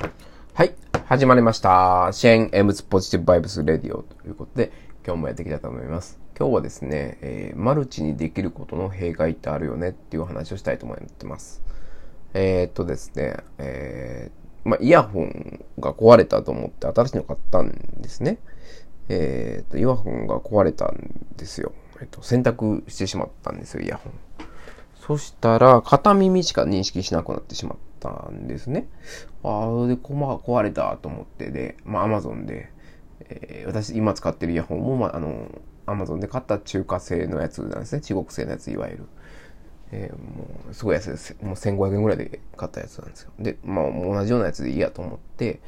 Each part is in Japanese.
はい。始まりました。シェーン・エムズ・ポジティブ・バイブス・レディオということで、今日もやっていきたいと思います。今日はですね、えーマルチにできることの弊害ってあるよねっていう話をしたいと思ってます。えーっとですね、えーまあ、イヤホンが壊れたと思って新しいの買ったんですね。えーっと、イヤホンが壊れたんですよ。えっと、洗濯してしまったんですよ、イヤホン。そしたら、片耳しか認識しなくなってしまったんですね。ああ、で、こま、壊れたと思って、で、まあ、アマゾンで、えー私、今使ってるイヤホンも、まあ、あの、アマゾンで買った中華製のやつなんですね。中国製のやつ、いわゆる。えーもう、すごい安いです。もう1500円ぐらいで買ったやつなんですよ。で、まあ、同じようなやつでいいやと思って、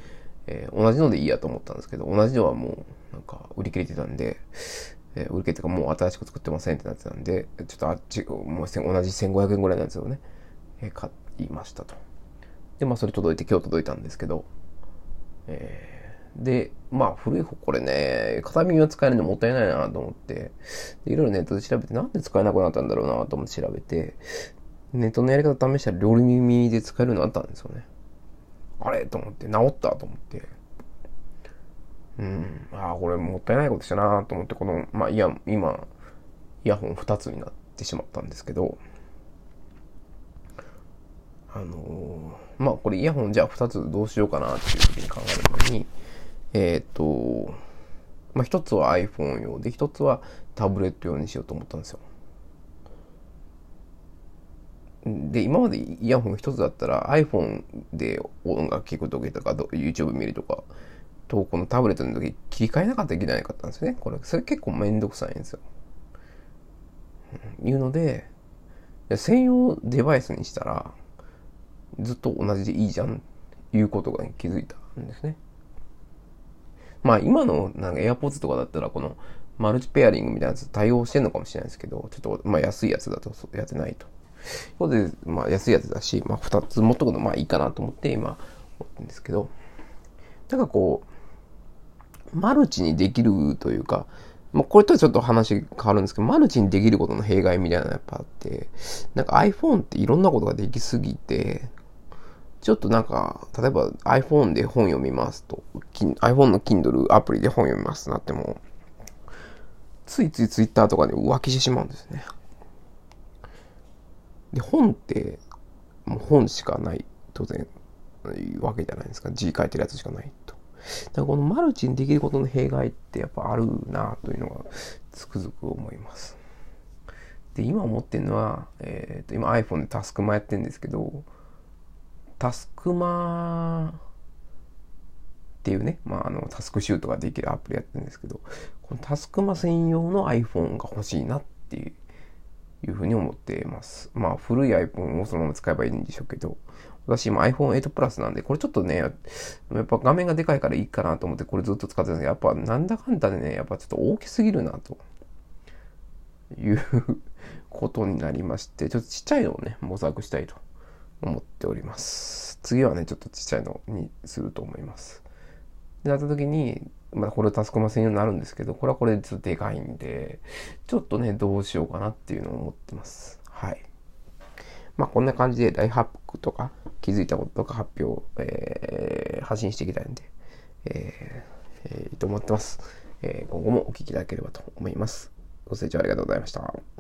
えー同じのでいいやと思ったんですけど、同じのはもう、なんか、売り切れてたんで、えー売り切れてかもう新しく作ってませんってなってたんで、ちょっとあっち、もう同じ1500円ぐらいのやつをね、えー買いましたと。で、まあそれ届いて今日届いたんですけど、えーで、まあ古い方これね、片耳は使えるのもったいないなと思って、でいろいろネットで調べてなんで使えなくなったんだろうなと思って調べて、ネットのやり方試したら両耳で使えるようになったんですよね。あれ？と思って、治ったと思って。うん、ああ、これもったいないことしたなと思って、この、まあ、いや、今、イヤホン2つになってしまったんですけど、あのーまあ、これイヤホンじゃあ2つどうしようかなっていうふうに考えるのに、えっ、と、まあ、1つは iPhone 用で、1つはタブレット用にしようと思ったんですよ。で、今までイヤホン1つだったら iPhone で音楽聴くときとか、YouTube 見るとか、と、このタブレットの時切り替えなかったらいけないかったんですよね。これ、それ結構めんどくさいんですよ。うんいうので、専用デバイスにしたら、ずっと同じでいいじゃん、いうことが気づいたんですね。まあ今のなんか AirPods とかだったらこのマルチペアリングみたいなやつ対応してんのかもしれないですけど、ちょっとまあ安いやつだとそうやってないと。これで、まあ安いやつだし、まあ二つ持っとくのまあいいかなと思って今思ってるんですけど、なんかこう、マルチにできるというか、まあ、これとはちょっと話変わるんですけど、マルチにできることの弊害みたいなのやっぱあって、なんか iPhone っていろんなことができすぎて、ちょっとなんか、例えば iPhone で本読みますと、iPhone の Kindle アプリで本読みますとなっても、ついつい Twitter とかで浮気してしまうんですね。で、本って、もう本しかない、当然、わけじゃないですか。字書いてるやつしかない。だこのマルチにできることの弊害ってやっぱあるなというのがつくづく思います。で、今思ってるのは、えーと、今 iPhone でタスクマやってるんですけど、タスクマっていうね、まあ、あの、タスクシュートができるアプリやってるんですけど、このタスクマ専用の iPhone が欲しいなっていう、いうふうに思っています。まあ、古い iPhone をそのまま使えばいいんでしょうけど、私今 iPhone8 プラスなんで、これちょっとね、やっぱ画面がでかいからいいかなと思ってこれずっと使ってたんですけど、やっぱなんだかんだでね、やっぱちょっと大きすぎるなということになりまして、ちょっとちっちゃいのをね、模索したいと思っております。次はね、ちょっとちっちゃいのにすると思います。で、なった時に、まあこれタスクマ専用になるんですけど、これはこれでちょっとでかいんで、ちょっとね、どうしようかなっていうのを思ってます。はい。まあこんな感じでライフハッとか気づいたこととか発表、えー発信していきたいんで、えーえーと思ってます、えー今後もお聞きいただければと思います。ご清聴ありがとうございました。